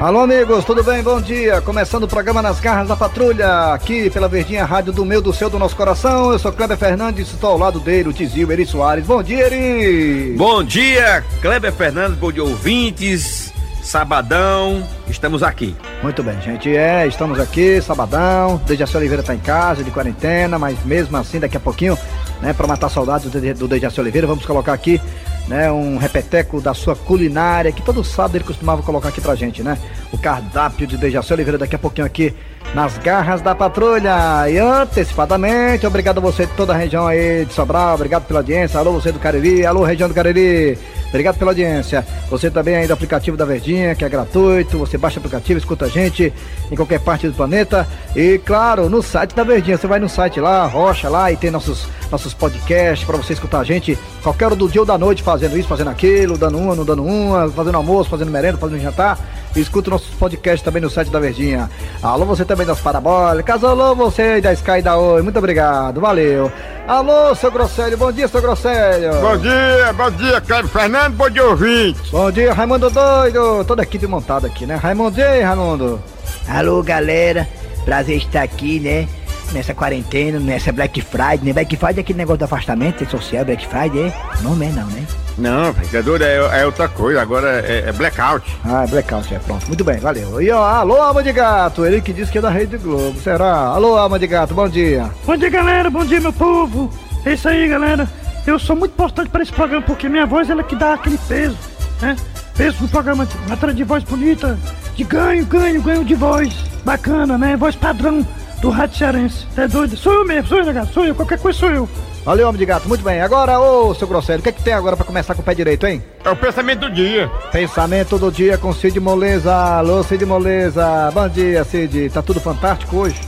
Alô, amigos, tudo bem? Bom dia. Começando o programa Nas Garras da Patrulha, aqui pela Verdinha Rádio do meu, do seu, do nosso coração. Eu sou Kleber Fernandes, estou ao lado dele, o Tizil Eri Soares. Bom dia, Eri! Bom dia, Kleber Fernandes, bom dia, ouvintes. Sabadão, estamos aqui. Muito bem, gente. É, estamos aqui, sabadão. Dejaci Oliveira está em casa, de quarentena, mas mesmo assim, daqui a pouquinho, né, para matar saudades do Dejaci Oliveira, vamos colocar aqui né, um repeteco da sua culinária, que todo sábado ele costumava colocar aqui pra gente, né? O cardápio de Dejaci Oliveira daqui a pouquinho aqui nas garras da patrulha. E antecipadamente, obrigado a você de toda a região aí de Sobral, obrigado pela audiência. Alô, você do Cariri, alô, região do Cariri. Obrigado pela audiência. Você também aí do aplicativo da Verdinha, que é gratuito. Você baixa o aplicativo, escuta a gente em qualquer parte do planeta. E claro, no site da Verdinha. Você vai no site lá, rocha lá e tem nossos, nossos podcasts para você escutar a gente qualquer hora do dia ou da noite fazendo isso, fazendo aquilo, dando uma, não dando uma, fazendo almoço, fazendo merenda, fazendo jantar. Escuta nossos podcasts também no site da Verdinha. Alô, você também das Parabólicas. Alô, você da Sky da Oi. Muito obrigado, valeu. Alô, seu Grosselho. Bom dia, seu Grosselho. Bom dia, bom dia, Cléber Fernando. Bom dia, ouvinte. Bom dia, Raimundo Doido. Toda equipe montada aqui, né? Raimundo, e aí, Raimundo? Alô, galera. Prazer estar aqui, né? Nessa quarentena, nessa Black Friday, né? Black Friday é aquele negócio do afastamento social, Black Friday, é? Não é não, né? Não, vereador, é, é outra coisa, agora é, é, blackout. Ah, é blackout, é pronto. Muito bem, valeu. E ó, alô, alma de gato, ele que disse que é da Rede Globo, será? Alô, alma de gato, bom dia. Bom dia, galera, bom dia, meu povo. É isso aí, galera. Eu sou muito importante para esse programa porque minha voz ela que dá aquele peso, né? Peso no programa, matéria de voz bonita, de ganho, ganho, ganho de voz. Bacana, né? Voz padrão do Rádio Cearense. É doido? Sou eu mesmo, sou eu, né, Sou eu, qualquer coisa sou eu. Valeu, homem de gato, muito bem. Agora, ô, seu Grosselho, o que é que tem agora pra começar com o pé direito, hein? É o pensamento do dia. Pensamento do dia com Cid Moleza. Alô, Cid Moleza. Bom dia, Cid. Tá tudo fantástico hoje?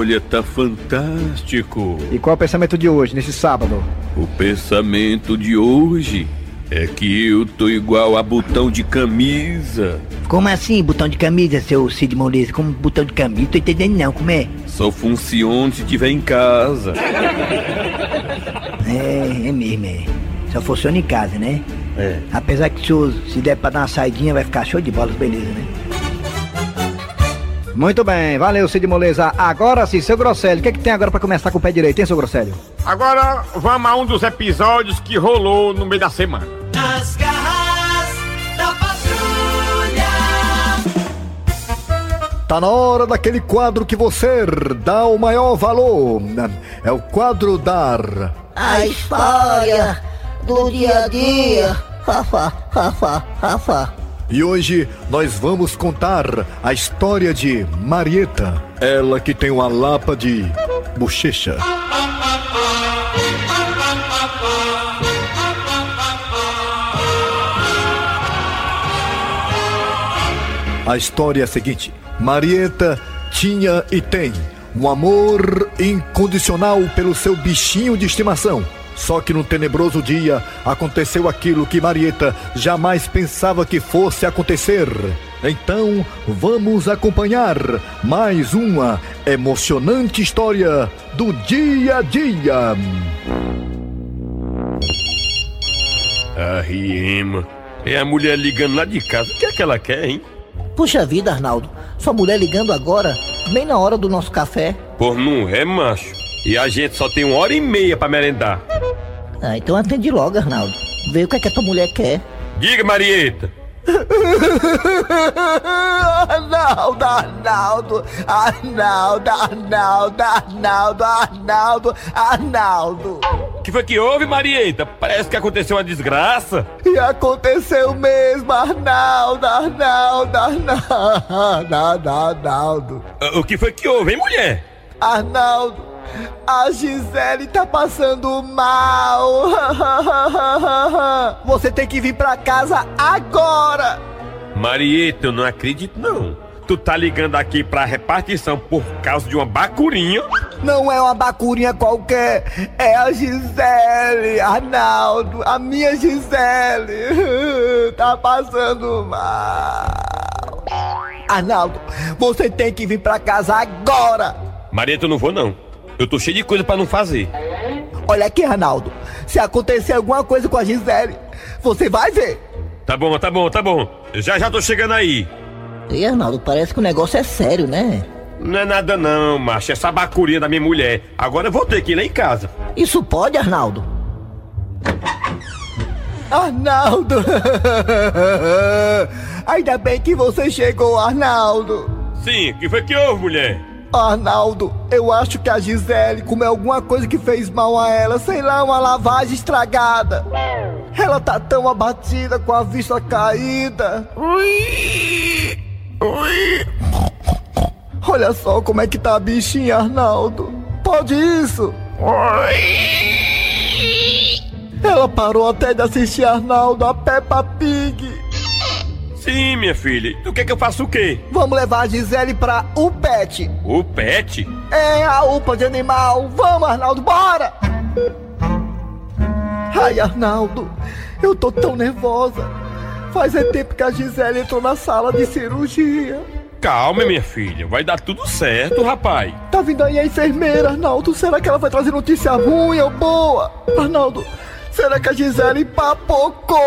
Olha, tá fantástico. E qual é o pensamento de hoje, nesse sábado? O pensamento de hoje é que eu tô igual a botão de camisa. Como assim, botão de camisa, seu Cid Moleza? Como botão de camisa? Tô entendendo não, como é? Só funciona se tiver em casa. É, é mesmo, é. Só funciona em casa, né? É. Apesar que se, se der pra dar uma saidinha, vai ficar show de bolas, beleza, né? Muito bem, valeu, Cid Moleza. Agora sim, seu Grosselho, o que é que tem agora pra começar com o pé direito, hein, seu Grosselho? Agora vamos a um dos episódios que rolou no meio da semana. Nas garras da patrulha. Tá na hora daquele quadro que você dá o maior valor. É o quadro dar. A história do dia a dia. Haha, haha, haha. E hoje nós vamos contar a história de Marieta. Ela que tem uma lapa de bochecha. A história é a seguinte: Marieta tinha e tem um amor incondicional pelo seu bichinho de estimação. Só que num tenebroso dia aconteceu aquilo que Marieta jamais pensava que fosse acontecer. Então, vamos acompanhar mais uma emocionante história do dia a dia. A Riema. É a mulher ligando lá de casa. O que é que ela quer, hein? Puxa vida, Arnaldo. Sua mulher ligando agora, bem na hora do nosso café. Por não é, macho. E a gente só tem uma hora e meia pra merendar. Ah, então atende logo, Arnaldo. Vê o que é que a tua mulher quer. Diga, Marieta. Arnaldo, Arnaldo, Arnaldo, Arnaldo, Arnaldo, Arnaldo, Arnaldo. O que foi que houve, Marieta? Parece que aconteceu uma desgraça. E aconteceu mesmo, Arnaldo, Arnaldo, Arnaldo, Arnaldo. Ah, O que foi que houve, hein, mulher? Arnaldo, a Gisele tá passando mal. Você tem que vir pra casa agora. Marieta, eu não acredito, não. Tu tá ligando aqui pra repartição por causa de uma bacurinha? Não é uma bacurinha qualquer, é a Gisele, Arnaldo, a minha Gisele. Tá passando mal. Arnaldo, você tem que vir pra casa agora. Marieta, eu não vou, não. Eu tô cheio de coisa pra não fazer. Olha aqui, Arnaldo. Se acontecer alguma coisa com a Gisele, você vai ver. Tá bom, tá bom, tá bom. Já já tô chegando aí. E Arnaldo, parece que o negócio é sério, né? Não é nada não, macho. Essa bacurinha da minha mulher. Agora eu vou ter que ir lá em casa. Isso pode, Arnaldo? Arnaldo! Ainda bem que você chegou, Arnaldo. Sim, que foi que houve, mulher? Arnaldo, eu acho que a Gisele comeu alguma coisa que fez mal a ela, sei lá, uma lavagem estragada. Ela tá tão abatida com a vista caída. Ui! Ui! Olha só como é que tá a bichinha, Arnaldo. Pode isso? Ela parou até de assistir Arnaldo a Peppa Pig. Sim, minha filha. Tu quer que eu faça o quê? Vamos levar a Gisele pra UPET. O pet? É a UPA de animal. Vamos, Arnaldo, bora! Ai, Arnaldo, eu tô tão nervosa. Faz é tempo que a Gisele entrou na sala de cirurgia. Calma, minha filha. Vai dar tudo certo, rapaz. Tá vindo aí a enfermeira, Arnaldo. Será que ela vai trazer notícia ruim ou boa? Arnaldo, será que a Gisele papocou?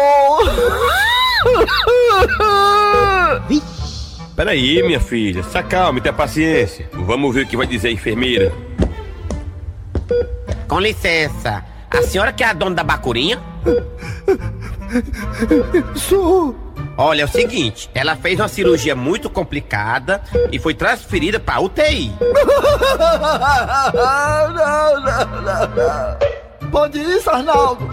Peraí, minha filha. Se acalme, tenha paciência. Vamos ver o que vai dizer a enfermeira. Com licença, a senhora que é a dona da bacurinha? Sou. Olha, é o seguinte, ela fez uma cirurgia muito complicada e foi transferida pra UTI. não, não, não, não. Pode isso, Arnaldo?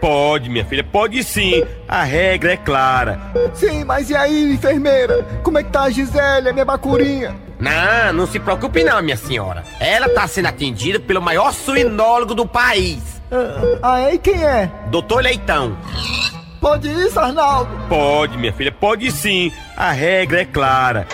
Pode, minha filha, pode sim. A regra é clara. Sim, mas e aí, enfermeira? Como é que tá a Gisele, a minha bacurinha? Não, não se preocupe não, minha senhora. Ela tá sendo atendida pelo maior suinólogo do país, Ah, Ah, é? E quem é? Doutor Leitão. Pode isso, Arnaldo? Pode, minha filha, pode sim. A regra é clara.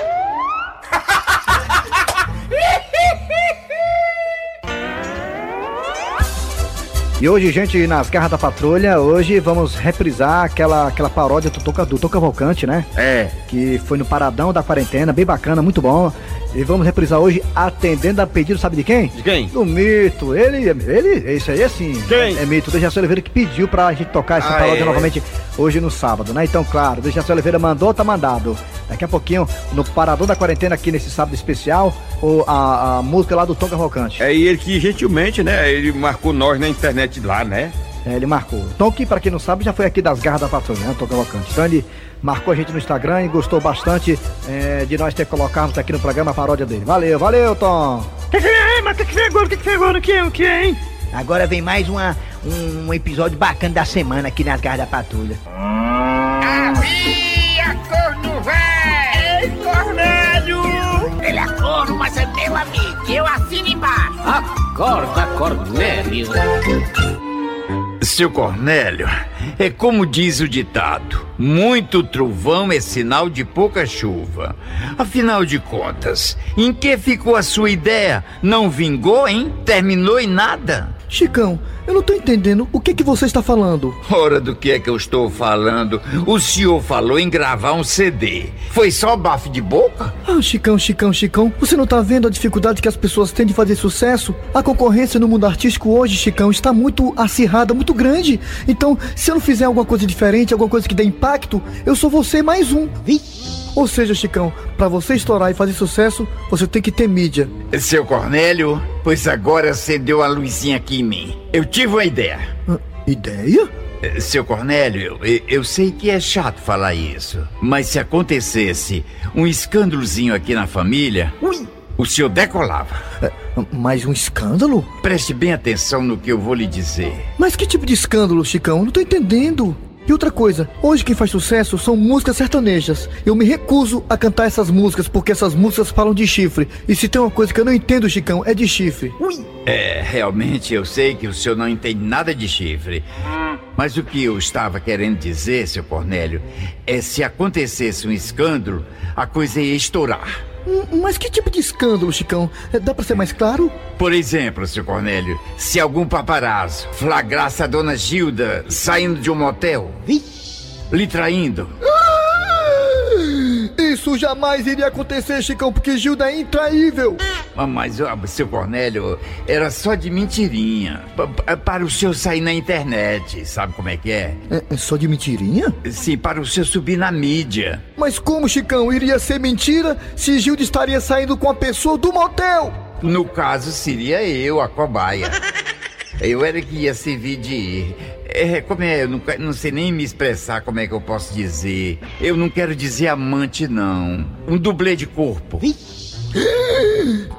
E hoje, gente, nas garras da patrulha, hoje vamos reprisar aquela, aquela paródia do Toca, do Toca Volcante, né? É. Que foi no Paradão da Quarentena, bem bacana, muito bom. E vamos reprisar hoje atendendo a pedido, sabe de quem? De quem? Do Mito. Ele, ele, esse aí assim. Quem? É Mito, Dejaci Oliveira que pediu pra gente tocar essa Ah, paródia é? novamente hoje no sábado, né? Então, claro, Dejaci Oliveira mandou, tá mandado. Daqui a pouquinho, no Paradão da Quarentena, aqui nesse sábado especial, o, a, a música lá do Toca Volcante. É e ele que gentilmente, né? Ele marcou nós na internet lá, né? É, ele marcou. Tom, que pra quem não sabe, já foi aqui das garras da patrulha, né? Tom Cavalcante. Então ele marcou a gente no Instagram e gostou bastante é, de nós ter colocado aqui no programa a paródia dele. Valeu, valeu, Tom! O que, que é, mas o que, que vem agora? O que, que vem agora? O que é? O que é, hein? Agora vem mais uma, um, um episódio bacana da semana aqui nas garras da patrulha. Havia amigo. Eu assino embaixo. Acorda, Cornélio. Seu Cornélio, é como diz o ditado: muito trovão é sinal de pouca chuva. Afinal de contas, em que ficou a sua ideia? Não vingou, hein? Terminou em nada? Chicão, eu não tô entendendo o que que você está falando. Ora, do que é que eu estou falando? O senhor falou em gravar um CD. Foi só bafo de boca? Ah, Chicão, Chicão, Chicão, você não tá vendo a dificuldade que as pessoas têm de fazer sucesso? A concorrência no mundo artístico hoje, Chicão, está muito acirrada, muito grande. Então, se eu não fizer alguma coisa diferente, alguma coisa que dê impacto, eu sou você mais um. Ou seja, Chicão, pra você estourar e fazer sucesso, você tem que ter mídia. Seu Cornélio, pois agora acendeu a luzinha aqui em mim. Eu tive uma ideia. Ideia? Eh, Seu Cornélio, eu, eu sei que é chato falar isso, mas se acontecesse um escândalozinho aqui na família, o senhor decolava. É, mais um escândalo? Preste bem atenção no que eu vou lhe dizer. Mas que tipo de escândalo, Chicão? Não tô entendendo. E outra coisa, hoje quem faz sucesso são músicas sertanejas. Eu me recuso a cantar essas músicas porque essas músicas falam de chifre. E se tem uma coisa que eu não entendo, Chicão, é de chifre. É, realmente eu sei que o senhor não entende nada de chifre. Mas o que eu estava querendo dizer, seu Cornélio, é se acontecesse um escândalo, a coisa ia estourar. Hum, Mas que tipo de escândalo, Chicão? É, Dá pra ser mais claro? Por exemplo, seu Cornélio, se algum paparazzo flagrasse a dona Gilda saindo de um motel, lhe traindo, Isso jamais iria acontecer, Chicão, porque Gilda é intraível. Ah, Mas, ó, seu Cornélio, era só de mentirinha. Pa- pa- Para o senhor sair na internet, sabe como é que é? É, é só de mentirinha? Sim, para o senhor subir na mídia. Mas como, Chicão, iria ser mentira se Gilda estaria saindo com a pessoa do motel? No caso, seria eu, a cobaia. Eu era que ia servir de. É, como é? Eu não, não sei nem me expressar como é que eu posso dizer. Eu não quero dizer amante, não. Um dublê de corpo.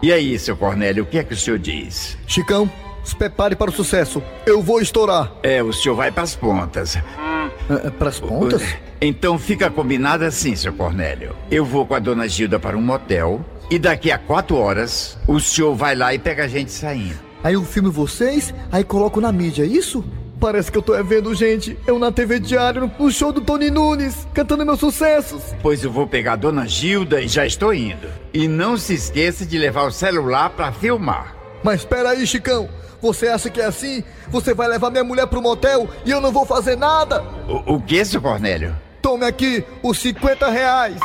E aí, seu Cornélio, o que é que o senhor diz? Chicão, se prepare para o sucesso. Eu vou estourar. É, o senhor vai pras pontas. É, para as pontas? Então fica combinado assim, seu Cornélio. Eu vou com a dona Gilda para um motel e daqui a quatro horas o senhor vai lá e pega a gente saindo. Aí eu filmo vocês, aí coloco na mídia, é isso? Parece que eu tô é vendo gente, eu na TV Diário, no- no show do Tony Nunes, cantando meus sucessos. Pois eu vou pegar a dona Gilda e já estou indo. E não se esqueça de levar o celular para filmar. Mas espera aí, Chicão. Você acha que é assim? Você vai levar minha mulher pro motel e eu não vou fazer nada? O, o que, seu Cornélio? Tome aqui os 50 reais.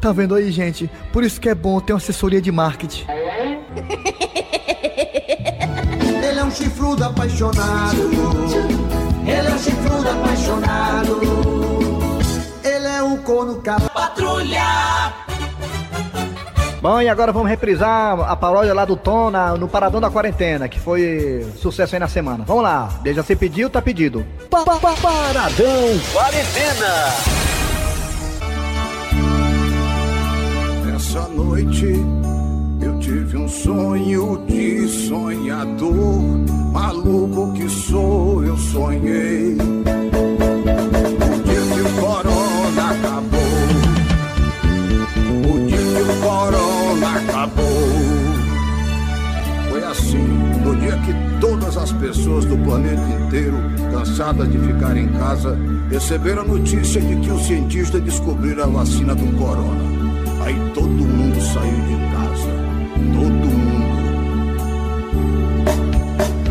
Tá vendo aí, gente? Por isso que é bom ter uma assessoria de marketing. Ele é um chifrudo apaixonado. Ele é um chifrudo apaixonado. Ele é um corno calado. Patrulha! Bom, e agora vamos reprisar a paródia lá do Tom na- no Paradão da Quarentena, que foi sucesso aí na semana. Vamos lá, já se pediu, tá pedido. Pa, pa, pa, paradão. Quarentena! Essa noite tive um sonho de sonhador, maluco que sou, eu sonhei. O dia que o corona acabou, o dia que o corona acabou. Foi assim, no dia que todas as pessoas do planeta inteiro, cansadas de ficar em casa, receberam a notícia de que os cientistas descobriram a vacina do corona. Aí todo mundo saiu de casa. Todo mundo.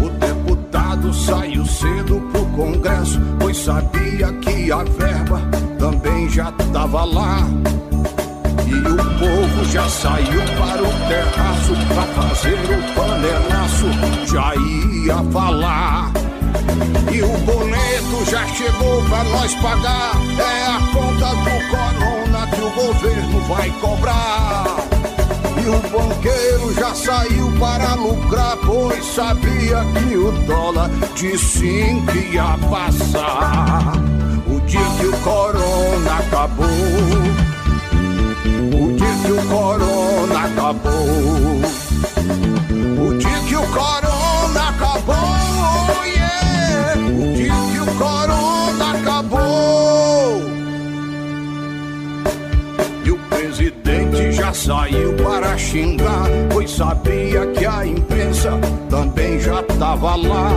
O deputado saiu cedo pro Congresso, pois sabia que a verba também já tava lá. E o povo já saiu para o terraço pra fazer o panelaço, já ia falar. E o boleto já chegou pra nós pagar. É a conta do corona que o governo vai cobrar. O banqueiro já saiu para lucrar, pois sabia que o dólar de cinco ia passar. O dia que o corona acabou. O dia que o corona acabou. Saiu para xingar, pois sabia que a imprensa também já tava lá.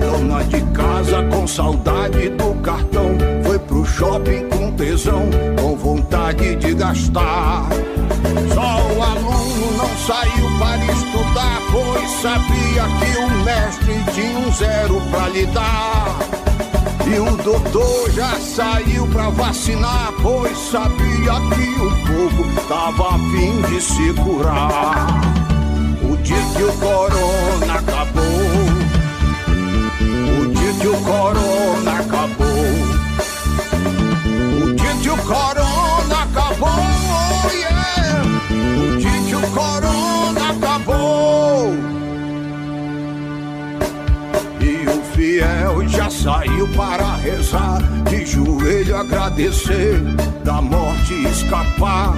Dona de casa com saudade do cartão Foi pro shopping com tesão Com vontade de gastar Só o aluno não saiu para estudar Pois sabia que o mestre tinha um zero pra lhe dar e o doutor já saiu pra vacinar, pois sabia que o povo tava a fim de se curar. O dia que o corona acabou, o dia que o corona acabou, o dia que o corona acabou, yeah. o dia que o corona acabou. E o fiel já saiu para rezar, de joelho agradecer, da morte escapar.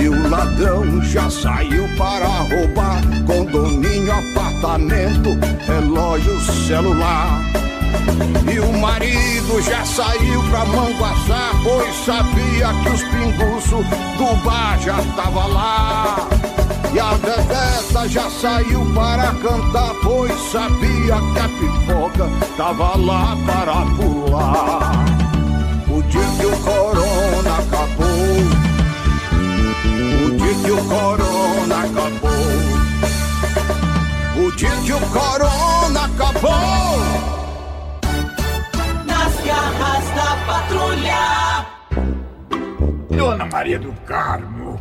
E o ladrão já saiu para roubar condomínio, apartamento, relógio, celular. E o marido já saiu pra manguaçar, pois sabia que os pinguços do bar já tava lá. E a Bebeta já saiu para cantar, pois sabia que a pipoca tava lá para pular. O dia que o corona acabou, o dia que o corona acabou, o dia que o corona acabou. Nas garras Maria do Carmo,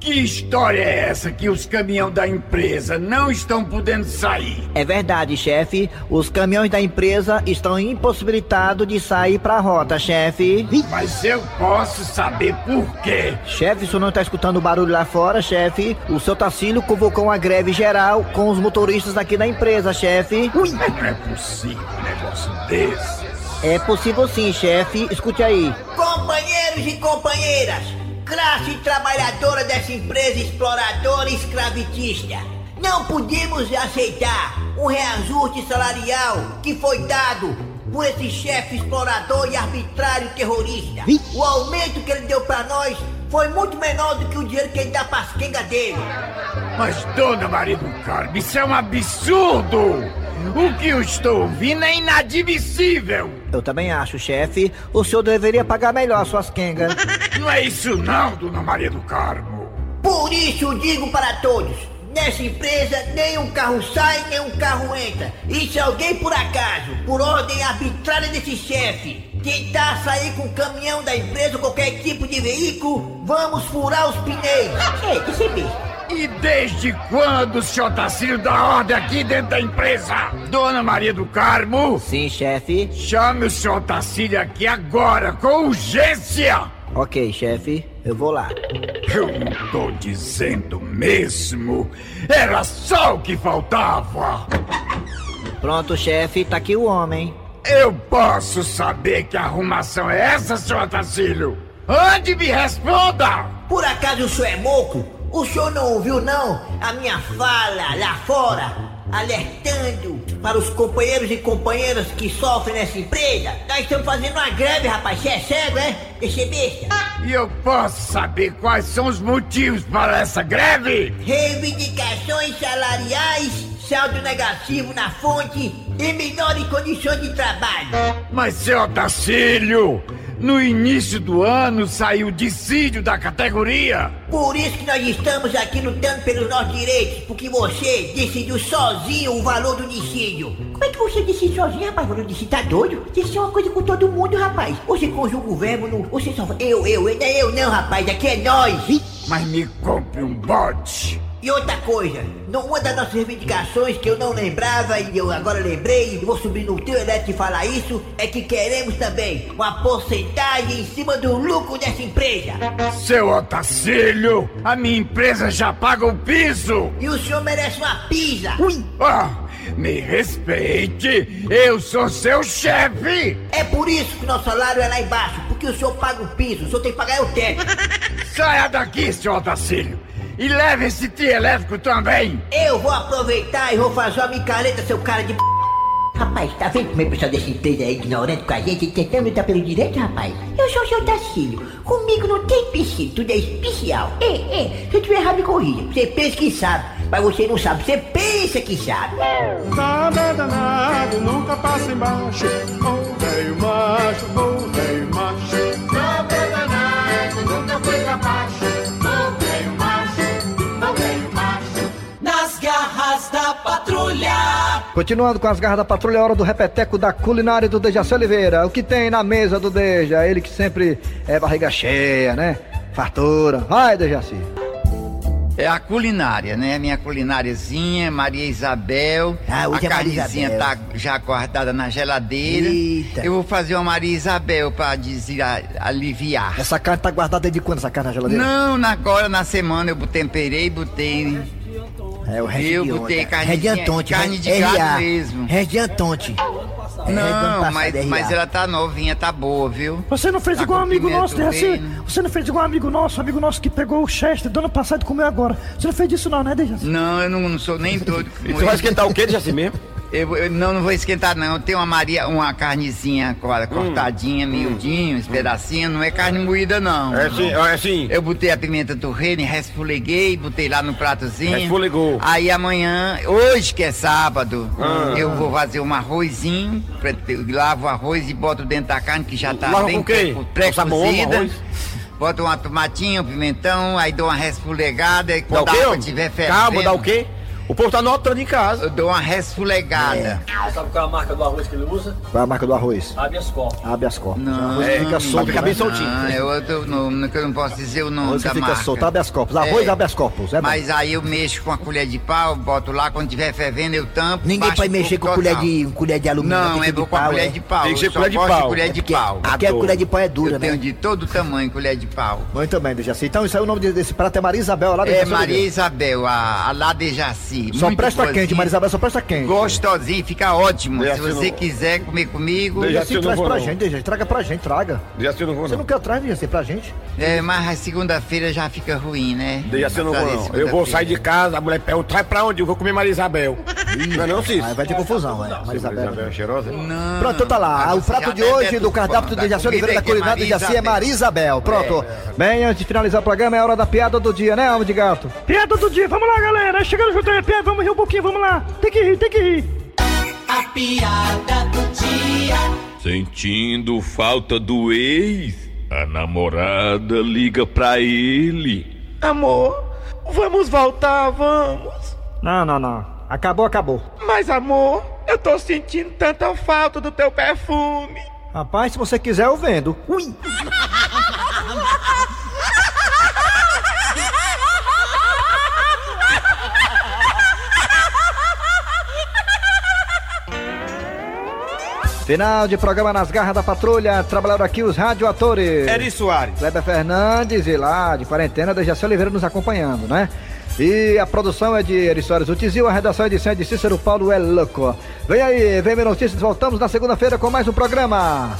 Que história é essa que os caminhões da empresa não estão podendo sair? É verdade, chefe. Os caminhões da empresa estão impossibilitados de sair pra rota, chefe. Mas eu posso saber por quê. Chefe, o senhor não tá escutando o barulho lá fora, chefe? O seu Tacílio convocou uma greve geral com os motoristas aqui da empresa, chefe. Ui, mas não é possível um negócio desse. É possível sim, chefe. Escute aí. Companheiros e companheiras, classe trabalhadora dessa empresa exploradora e escravitista, não podemos aceitar um reajuste salarial que foi dado por esse chefe explorador e arbitrário terrorista. O aumento que ele deu pra nós foi muito menor do que o dinheiro que ele dá pras quengas dele. Mas, dona Maria do Carmo, isso é um absurdo! O que eu estou ouvindo é inadmissível! Eu também acho, chefe. O senhor deveria pagar melhor suas quengas. Não é isso não, dona Maria do Carmo. Por isso eu digo para todos: nessa empresa nem um carro sai, nem um carro entra. E se alguém por acaso, por ordem arbitrária desse chefe, tentar sair com o caminhão da empresa ou qualquer tipo de veículo, vamos furar os pneus. Ei, deixa eu ver. E desde quando o senhor Tacílio dá ordem aqui dentro da empresa? Dona Maria do Carmo? Sim, chefe. Chame o senhor Tacílio aqui agora, com urgência! Ok, chefe. Eu vou lá. Eu não tô dizendo mesmo. Era só o que faltava. Pronto, chefe. Tá aqui o homem. Eu posso saber que arrumação é essa, senhor Tacílio? Ande me responda! Por acaso o senhor é moco? O senhor não ouviu, não, a minha fala lá fora, alertando para os companheiros e companheiras que sofrem nessa empresa? Nós estamos fazendo uma greve, rapaz. Você é cego, é? Deixa besta. E eu posso saber quais são os motivos para essa greve? Reivindicações salariais, saldo negativo na fonte e melhores condições de trabalho. Mas, senhor Tacílio, no início do ano saiu dissídio da categoria. Por isso que nós estamos aqui lutando pelos nossos direitos, porque você decidiu sozinho o valor do dissídio. Como é que você decide sozinho, rapaz? O valor do dissídio tá doido? Isso é uma coisa com todo mundo, rapaz. Você conjuga o verbo no. Você só. Eu, eu, eu, não é eu não, rapaz. Aqui é nós. Mas me compre um bote. E outra coisa, uma das nossas reivindicações que eu não lembrava e eu agora lembrei, e vou subir no teu elétrico e falar isso, é que queremos também uma porcentagem em cima do lucro dessa empresa. Seu Otacílio, a minha empresa já paga o piso. E o senhor merece uma pisa. Ui. Ah, me respeite, eu sou seu chefe. É por isso que o nosso salário é lá embaixo, porque o senhor paga o piso, o senhor tem que pagar o teto. Saia daqui, seu Otacílio. E leve esse tio elétrico também! Eu vou aproveitar e vou fazer uma micareta, seu cara de p... Rapaz, tá vendo como é o pessoal dessa empresa é ignorante com a gente, tentando lutar pelo direito, rapaz? Eu sou o seu Tacílio. Comigo não tem empecilho, tudo é especial. É, é, se eu tiver errado, me corrija. Você pensa que sabe, mas você não sabe. Você pensa que sabe. Nada danado, nunca passa embaixo. Oh, velho macho, oh, Continuando com as garras da patrulha, é hora do repeteco da culinária do Dejaci Oliveira. O que tem na mesa do Deja? Ele que sempre é barriga cheia, né? Fartura. Vai, Dejaci. É a culinária, né? Minha culináriazinha, Maria Isabel. Ah, a hoje é Maria carnezinha Isabel. tá já guardada na geladeira. Eita. Eu vou fazer uma Maria Isabel pra dizer, a- aliviar. Essa carne tá guardada de quando, essa carne na geladeira? Não, agora na semana eu temperei, botei. É o Eu de botei carne de Antonte, carne de RA. gato mesmo. De Antonte. É, Não, mas, mas ela tá novinha, tá boa, viu? Você não fez Tá igual um com amigo pimenta nosso, do Dejaci? reino. Você não fez igual um amigo nosso, um amigo nosso que pegou o Chester do ano passado e comeu agora. Você não fez isso não, né, Dejaci? Não, eu não, não sou nem doido. Tu vai esquentar o quê, Jaci mesmo? Eu, eu- não, não vou esquentar não. Tem uma Maria, uma carnezinha co- cortadinha, miudinho, uns pedacinhos. Não é carne moída não. É sim, é sim. Eu botei a pimenta do reino, resfuleguei, botei lá no pratozinho. Resfulegou. Aí amanhã, hoje que é sábado, Ah. eu vou fazer um arrozinho, lavo o arroz e boto dentro da carne que já tá Lava bem pré-cozida. Boto uma tomatinha, um pimentão, aí dou uma resfulegada e Dá quando o a água fervendo... Calma, dá o quê? O povo tá notando em casa. Eu dou uma resfulegada. Sabe qual é a marca do arroz que ele usa? Qual é a marca do arroz? Habeas corpus. Habeas corpus. Não, Arroz que fica solto, fica bem soltinho. Não, eu, eu, não, não- eu não posso dizer o nome Arroz da fica marca. solto, habeas corpus. Arroz É. habeas corpus. É bom. Mas aí eu mexo com a colher de pau, boto lá, quando tiver fervendo eu tampo. Ninguém pode mexer com colher de, colher de alumínio. Não, que é ser com a colher é. de pau. Tem que ser colher de pau. colher de pau. Aqui a colher de pau é dura, Eu tenho né? de todo tamanho colher de pau. Muito bem, Dejaci. Então, isso aí, o nome de- desse prato é Maria Isabel, lá de É Maria. Isabel, a, a lá de Jaci. Só muito presta boazinha. quente, Maria Isabel, só presta quente. Gostosinho, fica ótimo. Se você não- quiser comer comigo. Dejaci, eu não traz vou, pra não. gente, Dejaci. Traga pra gente, traga. Dejaci não vou Você não quer atrás, Dejaci, pra gente? É, mas a segunda-feira já fica ruim, né? Dejaci eu não vou, não. Eu vou sair de casa, a mulher pergunta, vai pra onde? Eu vou comer Maria Isabel. Não é não, Cis? Aí vai ter confusão, é. Maria Isabel. Isabel é cheirosa? Não. Pronto, então tá lá. Mas O prato já de hoje ter do cardápio do bom. Dejaci Da Oliveira da é culinária do Dejaci é Maria Maria Isabel. Pronto. É. Bem, antes de finalizar o programa, é hora da piada do dia, né, Alma de Gato? Piada do dia, vamos lá, galera. Chegando junto aí, piada, vamos rir um pouquinho, vamos lá. Tem que rir, tem que rir. A piada do dia. Sentindo falta do ex, a namorada liga pra ele. Amor, vamos voltar, vamos. Não, não, não. Acabou, acabou. Mas amor, eu tô sentindo tanta falta do teu perfume. Rapaz, se você quiser, eu vendo. Ui! Final de programa nas garras da patrulha. Trabalharam aqui os radioatores. Eri Soares. Kleber Fernandes e lá de quarentena, Dejaci Oliveira nos acompanhando, né? E a produção é de Eri Soares Utizil, a redação e edição é de Cícero Paulo é louco. Vem aí, vem ver notícias, voltamos na segunda-feira com mais um programa.